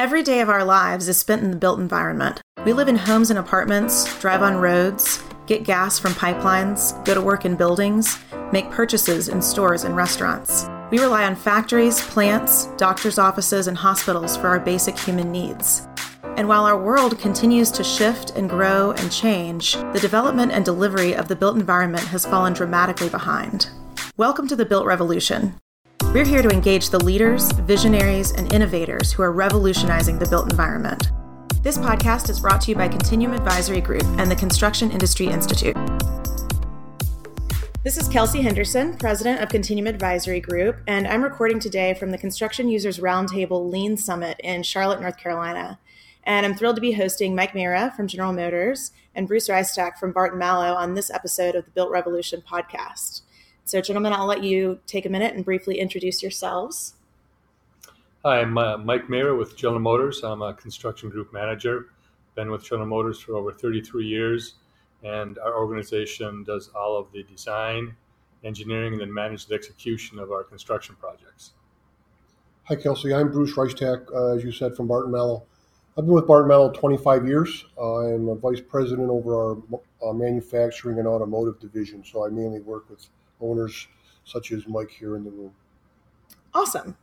Every day of our lives is spent in the built environment. We live in homes and apartments, drive on roads, get gas from pipelines, go to work in buildings, make purchases in stores and restaurants. We rely on factories, plants, doctors' offices, and hospitals for our basic human needs. And while our world continues to shift and grow and change, the development and delivery of the built environment has fallen dramatically behind. Welcome to the Built Revolution. We're here to engage the leaders, visionaries, and innovators who are revolutionizing the built environment. This podcast is brought to you by Continuum Advisory Group and the Construction Industry Institute. This is Kelsey Henderson, president of Continuum Advisory Group, and I'm recording today from the Construction Users Roundtable Lean Summit in Charlotte, North Carolina. And I'm thrilled to be hosting Mike Mehra from General Motors and Bruce Reistak from Barton Malow on this episode of the Built Revolution podcast. So, gentlemen, I'll let you take a minute and briefly introduce yourselves. Hi, I'm uh, Mike Mayer with General Motors. I'm a construction group manager. Been with General Motors for over 33 years, and our organization does all of the design, engineering, and then manage the execution of our construction projects. Hi, Kelsey. I'm Bruce Reistak, uh, as you said, from Barton Malow. I've been with Barton Malow 25 years. I'm a vice president over our uh, manufacturing and automotive division, so I mainly work with owners such as Mike here in the room. Awesome.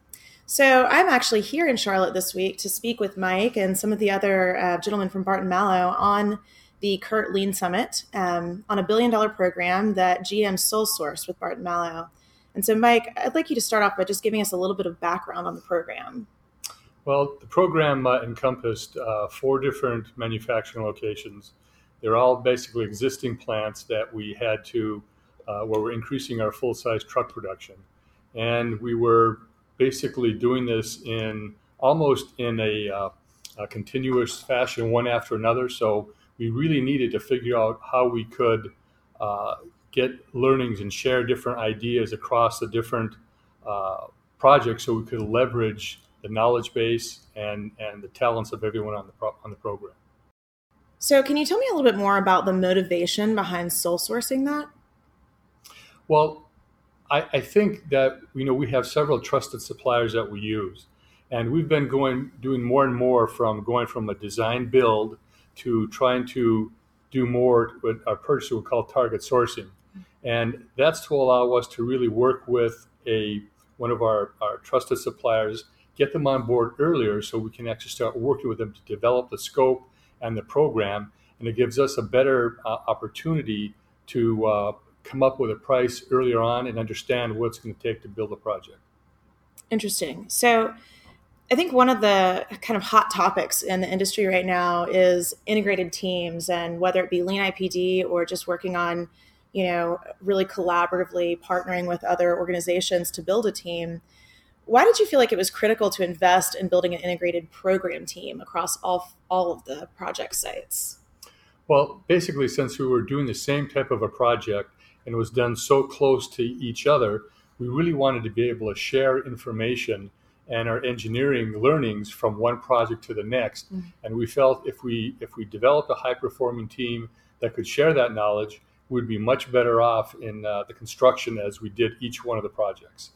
So I'm actually here in Charlotte this week to speak with Mike and some of the other uh, gentlemen from Barton Malow on the CURT Lean Summit um, on a billion dollar program that GM sole sourced with Barton Malow. And so, Mike, I'd like you to start off by just giving us a little bit of background on the program. Well, the program uh, encompassed uh, four different manufacturing locations. They're all basically existing plants that we had to uh, where we're increasing our full size truck production. And we were basically doing this in almost in a, uh, a, continuous fashion, one after another. So we really needed to figure out how we could uh, get learnings and share different ideas across the different uh, projects so we could leverage the knowledge base and, and the talents of everyone on the, pro- on the program. So, can you tell me a little bit more about the motivation behind sole sourcing that? Well, I, I, think that you know we have several trusted suppliers that we use, and we've been going doing more and more from going from a design build to trying to do more what our purchaser would call target sourcing, and that's to allow us to really work with a one of our, our trusted suppliers, get them on board earlier, so we can actually start working with them to develop the scope and the program, and it gives us a better uh, opportunity to uh, come up with a price earlier on and understand what it's going to take to build a project. Interesting. So, I think one of the kind of hot topics in the industry right now is integrated teams, and whether it be Lean IPD or just working on, you know, really collaboratively partnering with other organizations to build a team. Why did you feel like it was critical to invest in building an integrated program team across all all of the project sites? Well, basically, since we were doing the same type of a project, and was done so close to each other, we really wanted to be able to share information and our engineering learnings from one project to the next. Mm-hmm. And we felt if we if we developed a high performing team that could share that knowledge, we'd be much better off in uh, the construction as we did each one of the projects.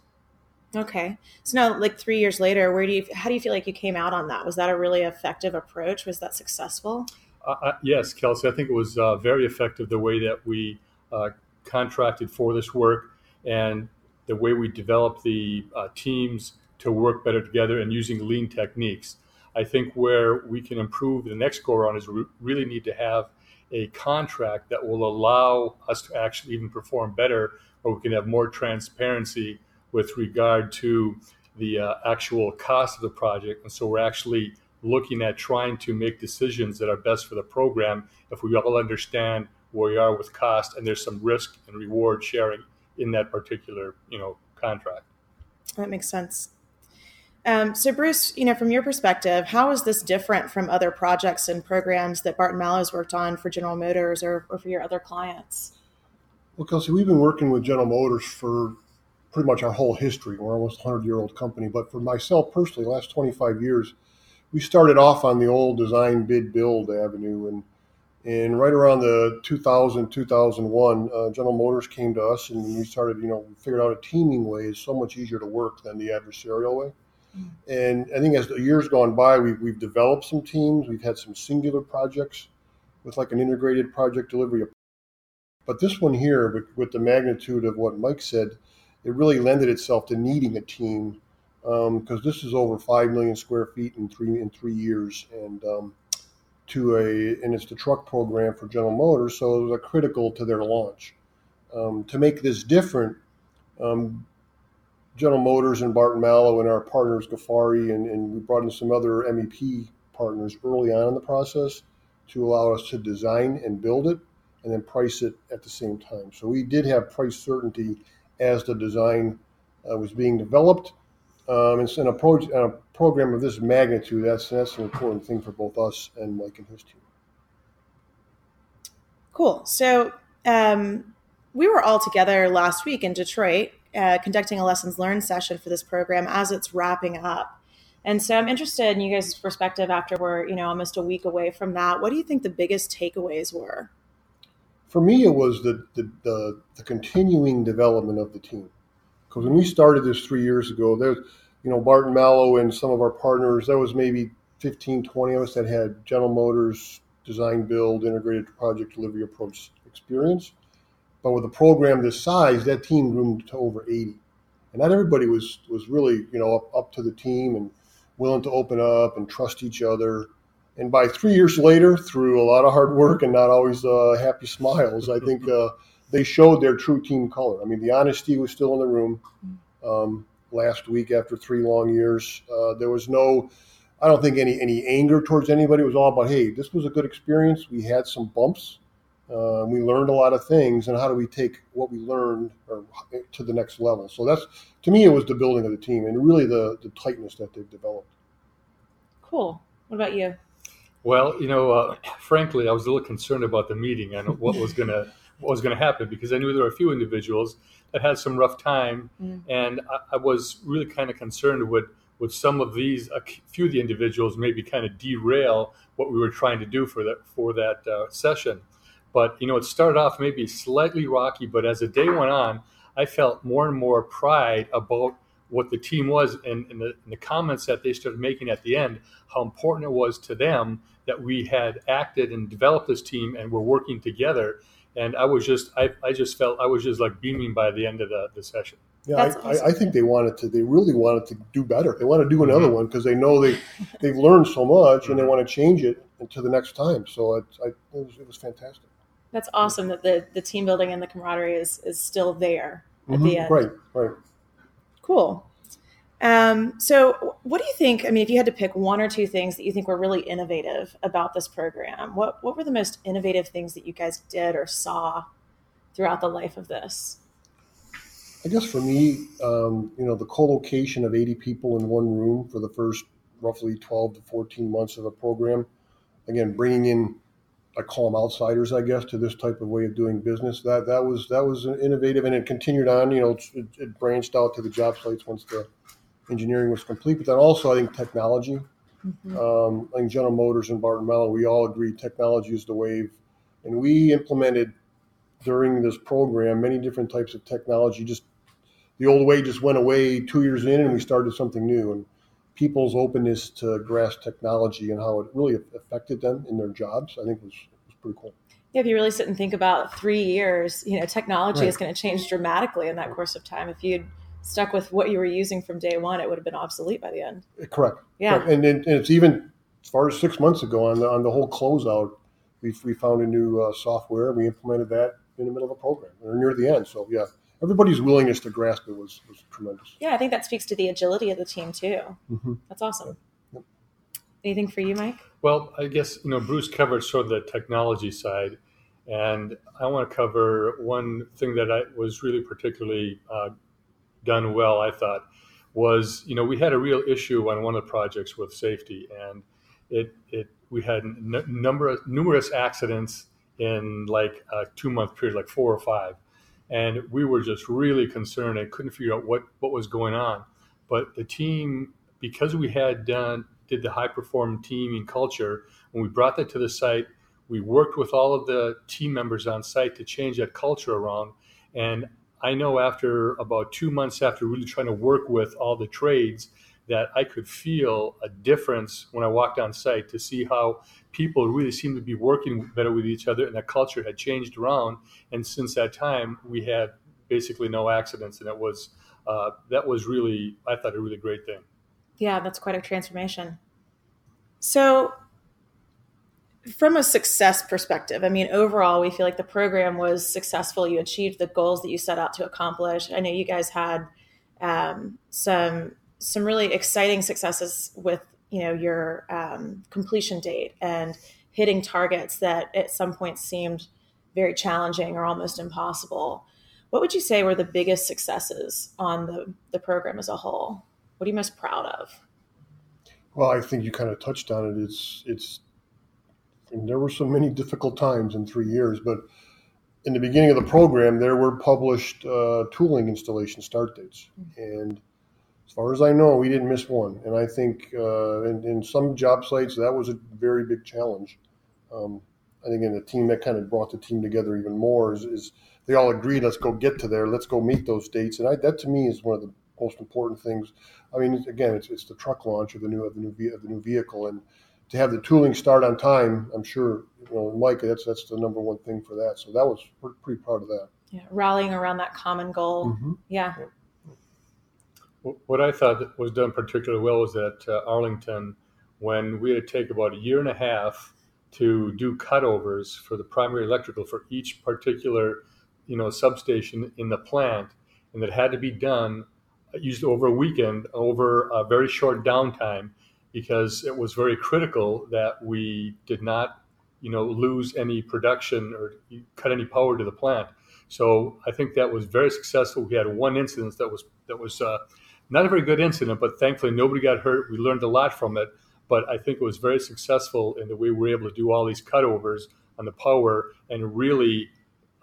Okay. So now, like three years later, where do you how do you feel like you came out on that? Was that a really effective approach? Was that successful? Uh, uh yes, Kelsey. I think it was uh, very effective the way that we uh, contracted for this work and the way we develop the uh, teams to work better together and using lean techniques. I think where we can improve the next go around is we really need to have a contract that will allow us to actually even perform better, or we can have more transparency with regard to the uh, actual cost of the project. And so we're actually looking at trying to make decisions that are best for the program if we all understand where you are with cost, and there's some risk and reward sharing in that particular you know contract. That makes sense. Um, so, Bruce, you know, from your perspective, how is this different from other projects and programs that Barton Malow has worked on for General Motors or, or for your other clients? Well, Kelsey, we've been working with General Motors for pretty much our whole history. We're almost a 100 year old company. But for myself personally, the last 25 years, we started off on the old design bid build avenue. And and right around the 2000, 2001, uh, General Motors came to us and we started, you know, we figured out a teaming way is so much easier to work than the adversarial way. And I think as the years gone by, we've, we've developed some teams. We've had some singular projects with like an integrated project delivery. But this one here, with, with the magnitude of what Mike said, it really lended itself to needing a team because um, this is over five million square feet in three in three years, and um, to a and it's the truck program for General Motors, so it was critical to their launch. Um, to make this different, um, General Motors and Barton Malow and our partners Ghafari and, and we brought in some other MEP partners early on in the process to allow us to design and build it and then price it at the same time. So we did have price certainty as the design uh, was being developed. Um, and in a, pro- a, program of this magnitude, that's that's an important thing for both us and Mike and his team. Cool. So um, we were all together last week in Detroit uh, conducting a lessons learned session for this program as it's wrapping up. And so I'm interested in you guys' perspective after we're, you know, almost a week away from that. What do you think the biggest takeaways were? For me, it was the, the, the, the continuing development of the team. Because when we started this three years ago, there, you know, Barton Malow and some of our partners, there was maybe 15, 20 of us that had General Motors design, build, integrated project delivery approach experience. But with a program this size, that team grew to over 80. And not everybody was, was really, you know, up, up to the team and willing to open up and trust each other. And by three years later, through a lot of hard work and not always uh, happy smiles, I think uh, they showed their true team color. I mean, the honesty was still in the room. Um, last week, after three long years, uh, there was no, I don't think any any anger towards anybody. It was all about, hey, this was a good experience. We had some bumps, uh, we learned a lot of things, and how do we take what we learned or, to the next level? So that's to me, it was the building of the team and really the the tightness that they've developed. Cool. What about you? Well, you know, uh, frankly, I was a little concerned about the meeting and what was gonna what was gonna happen because I knew there were a few individuals that had some rough time, mm. and I, I was really kind of concerned with with some of these a few of the individuals maybe kind of derail what we were trying to do for that for that uh, session. But you know, it started off maybe slightly rocky, but as the day went on, I felt more and more pride about what the team was and, and, the, and, the, comments that they started making at the end, how important it was to them that we had acted and developed this team and were working together. And I was just, I, I just felt I was just like beaming by the end of the, the session. Yeah, I, awesome. I, I, think they wanted to. They really wanted to do better. They want to do another mm-hmm. one because they know they they've learned so much and they mm-hmm. want to change it to the next time. So it, I, it, was, it was fantastic that's awesome that the the team building and the camaraderie is is still there at mm-hmm. the end. Right, right. Cool. Um, so, what do you think? I mean, if you had to pick one or two things that you think were really innovative about this program, what what were the most innovative things that you guys did or saw throughout the life of this? I guess for me, um, you know, the co-location of 80 people in one room for the first roughly 12 to 14 months of a program. Again, bringing in I call them outsiders, I guess, to this type of way of doing business. That that was that was innovative, and it continued on. You know, it, it branched out to the job sites once the engineering was complete. But then also, I think technology. Mm-hmm. Um, I think General Motors and Barton Malow, we all agreed technology is the wave, and we implemented during this program many different types of technology. Just the old way just went away two years in, and we started something new. And people's openness to grasp technology and how it really affected them in their jobs, I think was, was pretty cool. Yeah, if you really sit and think about three years, you know, technology right. is going to change dramatically in that course of time. If you'd stuck with what you were using from day one, it would have been obsolete by the end. Correct. Yeah, Correct. And, and, it's even as far as six months ago on the on the whole closeout, we we found a new uh, software and we implemented that in the middle of a program or near the end. So yeah, everybody's willingness to grasp it was, was tremendous. Yeah, I think that speaks to the agility of the team too. Mm-hmm. That's awesome. Yep. Anything for you, Mike? Well, I guess you know Bruce covered sort of the technology side, and I want to cover one thing that I was really particularly uh, done well. I thought was you know we had a real issue on one of the projects with safety, and it it we had n- number numerous accidents in like a two month period, like four or five and we were just really concerned and couldn't figure out what what was going on. But the team, because we had done did the high performing teaming culture, when we brought that to the site, we worked with all of the team members on site to change that culture around. And I know after about two months after really trying to work with all the trades, that I could feel a difference when I walked on site to see how people really seemed to be working better with each other and the culture had changed around. And since that time, we had basically no accidents. And it was, uh, that was really, I thought, a really great thing. Yeah, that's quite a transformation. So, from a success perspective, I mean, overall, we feel like the program was successful. You achieved the goals that you set out to accomplish. I know you guys had um, some some really exciting successes with you know your um, completion date and hitting targets that at some point seemed very challenging or almost impossible. What would you say were the biggest successes on the, the program as a whole? What are you most proud of? Well, I think you kind of touched on it. It's it's there were so many difficult times in three years, but in the beginning of the program, there were published uh, tooling installation start dates, and as far as I know, we didn't miss one. And I think uh, in, in, some job sites that was a very big challenge. Um, I think in the team that kind of brought the team together even more is, is, they all agreed, let's go get to there, let's go meet those dates, and I, that to me is one of the most important things. I mean, again, it's, it's the truck launch of the new of the new of the new vehicle, and to have the tooling start on time, I'm sure you know, Mike, that's that's the number one thing for that. So that was we're pretty proud of that. Yeah, rallying around that common goal. Mm-hmm. Yeah. What I thought was done particularly well was that uh, Arlington, when we had to take about a year and a half to do cutovers for the primary electrical for each particular, you know, substation in the plant, and that had to be done uh, used over a weekend, over a very short downtime because it was very critical that we did not, you know, lose any production or cut any power to the plant. So I think that was very successful. We had one incident that was that was uh, not a very good incident, but thankfully nobody got hurt. We learned a lot from it. But I think it was very successful in the way we were able to do all these cutovers on the power and really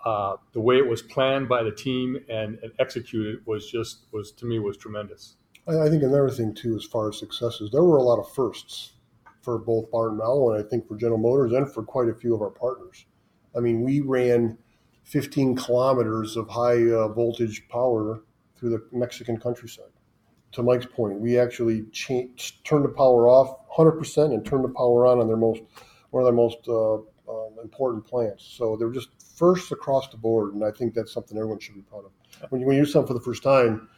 uh, the way it was planned by the team and, and executed was just was to me was tremendous. I think another thing too, as far as successes, there were a lot of firsts for both Barton Malow and I think for General Motors and for quite a few of our partners. I mean, we ran 15 kilometers of high uh, voltage power through the Mexican countryside. To Mike's point, we actually changed, turned the power off 100% and turned the power on on their most one of their most uh, um, important plants. So they're just first across the board, and I think that's something everyone should be proud of. When you, when you do something for the first time,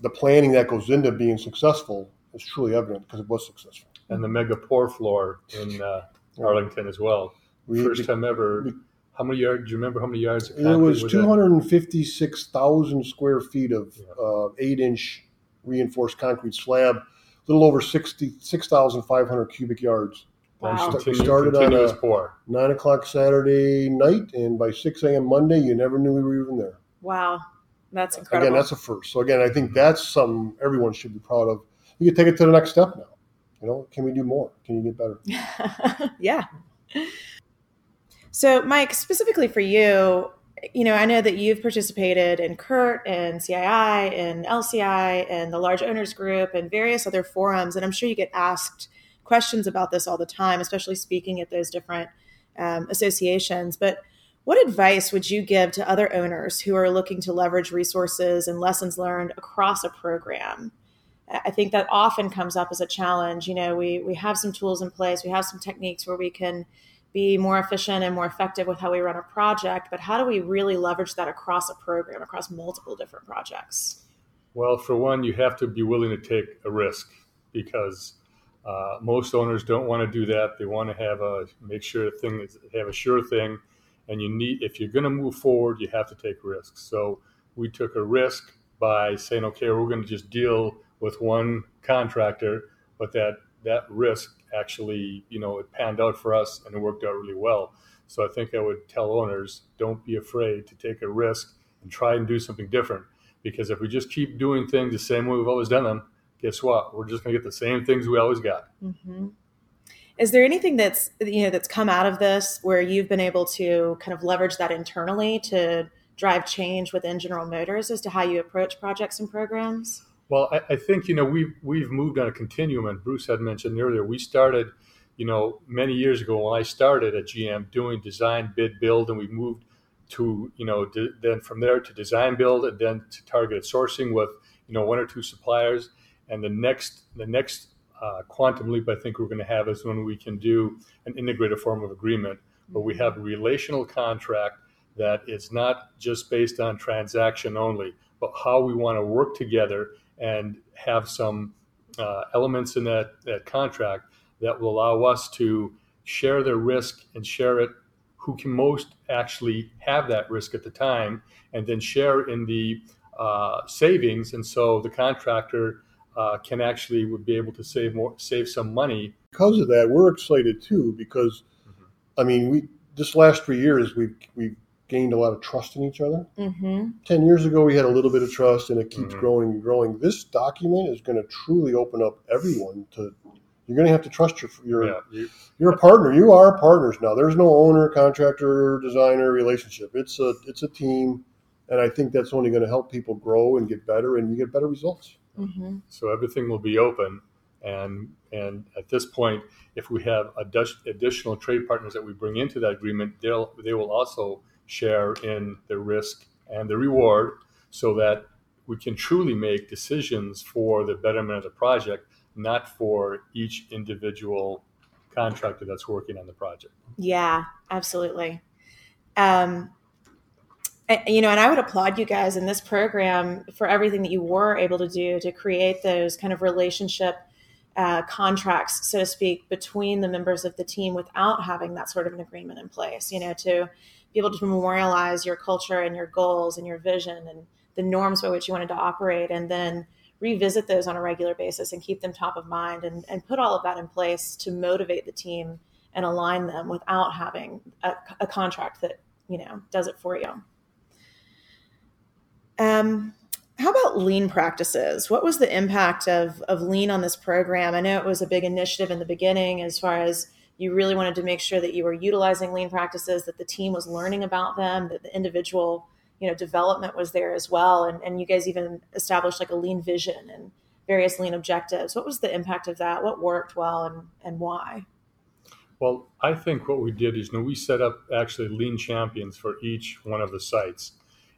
the planning that goes into being successful is truly evident because it was successful. And the mega pour floor in uh, Arlington as well. We, First time ever. We, how many yards? Do you remember how many yards? It was, was 256,000 square feet of yeah. uh, eight inch reinforced concrete slab, a little over 6,500 cubic yards. Wow. We started on a pour. nine o'clock Saturday night, and by 6 a.m. Monday, you never knew we were even there. Wow. That's incredible. Again, that's a first. So again, I think that's something everyone should be proud of. You can take it to the next step now. You know, can we do more? Can you get better? yeah. So, Mike, specifically for you, you know, I know that you've participated in CURT and CII and LCI and the large owners group and various other forums, and I'm sure you get asked questions about this all the time, especially speaking at those different um, associations. But what advice would you give to other owners who are looking to leverage resources and lessons learned across a program? I think that often comes up as a challenge. You know, we we have some tools in place, we have some techniques where we can be more efficient and more effective with how we run a project, but how do we really leverage that across a program, across multiple different projects? Well, for one, you have to be willing to take a risk because uh, most owners don't want to do that. They want to have a make sure thing have a sure thing and you need if you're going to move forward you have to take risks. So we took a risk by saying okay we're going to just deal with one contractor but that that risk actually you know it panned out for us and it worked out really well. So i think i would tell owners don't be afraid to take a risk and try and do something different. Because if we just keep doing things the same way we've always done them guess what? We're just going to get the same things we always got. Mm-hmm. Is there anything that's you know that's come out of this where you've been able to kind of leverage that internally to drive change within General Motors as to how you approach projects and programs? Well, I, I think you know we've we've moved on a continuum, and Bruce had mentioned earlier we started, you know, many years ago when I started at GM doing design, bid, build, and we moved to you know then from there to design, build, and then to targeted sourcing with you know one or two suppliers And the next the next uh, quantum leap I think we're going to have is when we can do an integrated form of agreement where we have a relational contract that is not just based on transaction only, but how we want to work together and have some uh, elements in that, that contract that will allow us to share the risk and share it who can most actually have that risk at the time and then share in the uh, savings. And so the contractor uh, can actually would be able to save more save some money because of that we're excited too because mm-hmm. i mean we this last three years we've we've gained a lot of trust in each other. Mm-hmm. Ten years ago, we had a little bit of trust, and it keeps mm-hmm. growing and growing. This document is going to truly open up everyone to. You're going to have to trust your your yeah, you, you're a partner. You are partners now. There's no owner, contractor, designer relationship. It's a it's a team, and I think that's only going to help people grow and get better, and you get better results. Mm-hmm. So everything will be open, and and at this point, if we have additional trade partners that we bring into that agreement, they'll they will also share in the risk and the reward so that we can truly make decisions for the betterment of the project, not for each individual contractor that's working on the project. Yeah, absolutely. Um, you know, and I would applaud you guys in this program for everything that you were able to do to create those kind of relationship uh, contracts, so to speak, between the members of the team without having that sort of an agreement in place. You know, to be able to memorialize your culture and your goals and your vision and the norms by which you wanted to operate and then revisit those on a regular basis and keep them top of mind and, and put all of that in place to motivate the team and align them without having a, a contract that you know does it for you um, how about lean practices? What was the impact of, of lean on this program? I know it was a big initiative in the beginning as far as you really wanted to make sure that you were utilizing lean practices that the team was learning about them that the individual you know development was there as well. And, and you guys even established like a lean vision and various lean objectives. What was the impact of that? What worked well and, and why? Well i think what we did is you know, we set up actually lean champions for each one of the sites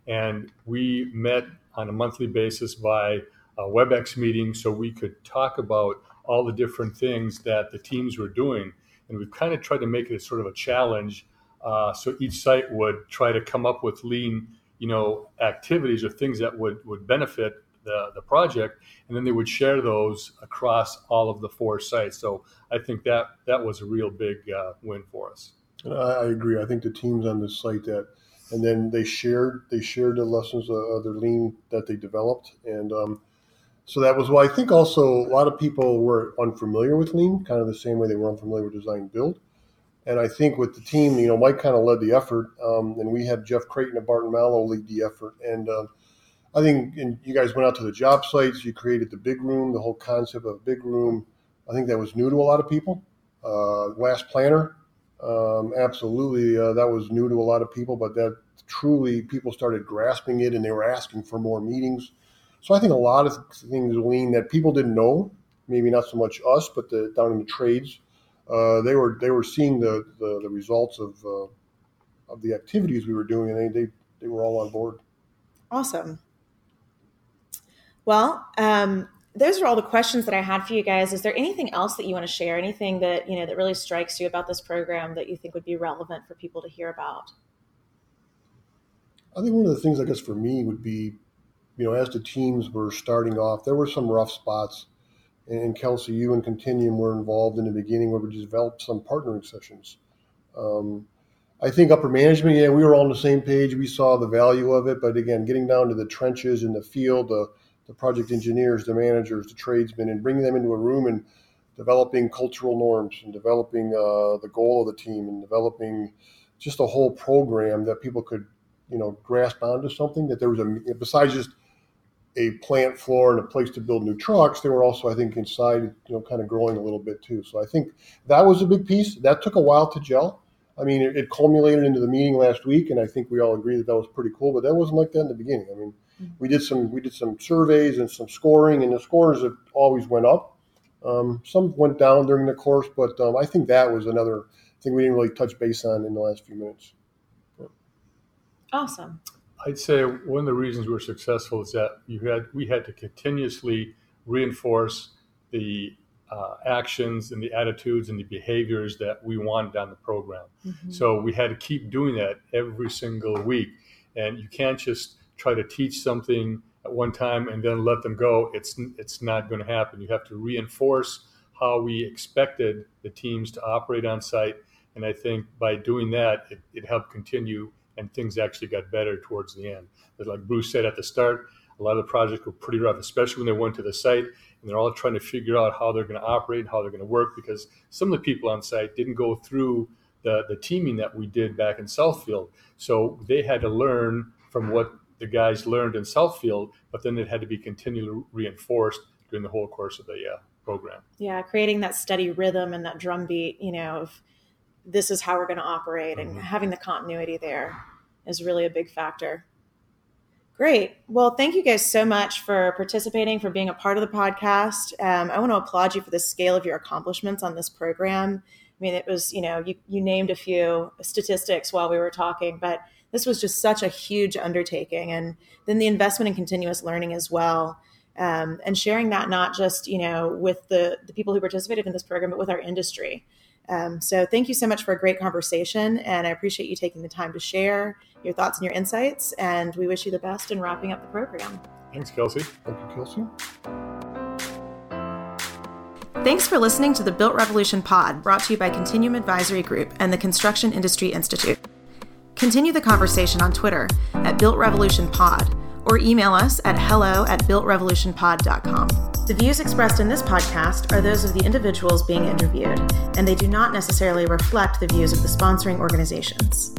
and we met on a monthly basis by a webex meeting so we could talk about all the different things that the teams were doing and we've kind of tried to make it a sort of a challenge. Uh, so each site would try to come up with lean, you know, activities or things that would would benefit the the project, and then they would share those across all of the four sites. So I think that that was a real big uh, win for us. I, I agree. I think the teams on the site that, and then they shared they shared the lessons of their lean that they developed, and um, so that was why I think also a lot of people were unfamiliar with lean, kind of the same way they were unfamiliar with design build. And I think with the team, you know, Mike kind of led the effort, um, and we had Jeff Creighton and Barton Malow lead the effort. And uh, I think and you guys went out to the job sites, you created the big room, the whole concept of big room. I think that was new to a lot of people. Uh, last planner, um, absolutely, uh, that was new to a lot of people, but that truly people started grasping it and they were asking for more meetings. So I think a lot of things lean that people didn't know, maybe not so much us, but the, down in the trades, uh, they were they were seeing the the, the results of uh, of the activities we were doing, and they, they they were all on board. Awesome. Well, um, those are all the questions that I had for you guys. Is there anything else that you want to share? Anything that you know that really strikes you about this program that you think would be relevant for people to hear about? I think one of the things, I guess, for me would be you know, as the teams were starting off, there were some rough spots. And Kelsey, you and Continuum were involved in the beginning where we developed some partnering sessions. Um, I think upper management, yeah, we were all on the same page. We saw the value of it. But again, getting down to the trenches in the field, the, the project engineers, the managers, the tradesmen, and bringing them into a room and developing cultural norms and developing uh, the goal of the team and developing just a whole program that people could, you know, grasp onto something that there was a, besides just a plant floor and a place to build new trucks, they were also, I think, inside, you know, kind of growing a little bit too. So I think that was a big piece. That took a while to gel. I mean, it, it culminated into the meeting last week, and I think we all agree that that was pretty cool. But that wasn't like that in the beginning. I mean, mm-hmm. we did some we did some surveys and some scoring, and the scores have always went up. Um, some went down during the course, but um, I think that was another thing we didn't really touch base on in the last few minutes. Awesome. I'd say one of the reasons we're successful is that you had we had to continuously reinforce the uh, actions and the attitudes and the behaviors that we wanted on the program. Mm-hmm. So we had to keep doing that every single week. And you can't just try to teach something at one time and then let them go. It's it's not going to happen. You have to reinforce how we expected the teams to operate on site. And I think by doing that, it, it helped continue and things actually got better towards the end. But like Bruce said at the start, a lot of the projects were pretty rough, especially when they went to the site and they're all trying to figure out how they're going to operate, and how they're going to work, because some of the people on site didn't go through the, the teaming that we did back in Southfield. So they had to learn from what the guys learned in Southfield, but then it had to be continually reinforced during the whole course of the uh, program. Yeah, creating that steady rhythm and that drumbeat, you know, of this is how we're going to operate and mm-hmm. having the continuity there is really a big factor. Great. Well, thank you guys so much for participating, for being a part of the podcast. Um, I want to applaud you for the scale of your accomplishments on this program. I mean, it was, you know, you, you named a few statistics while we were talking, but this was just such a huge undertaking. And then the investment in continuous learning as well. Um, and sharing that not just, you know, with the, the people who participated in this program, but with our industry. Um, so thank you so much for a great conversation. And I appreciate you taking the time to share your thoughts and your insights. And we wish you the best in wrapping up the program. Thanks, Kelsey. Thank you, Kelsey. Thanks for listening to the Built Revolution Pod, brought to you by Continuum Advisory Group and the Construction Industry Institute. Continue the conversation on Twitter at Built Revolution Pod or email us at hello at builtrevolutionpod.com. The views expressed in this podcast are those of the individuals being interviewed, and they do not necessarily reflect the views of the sponsoring organizations.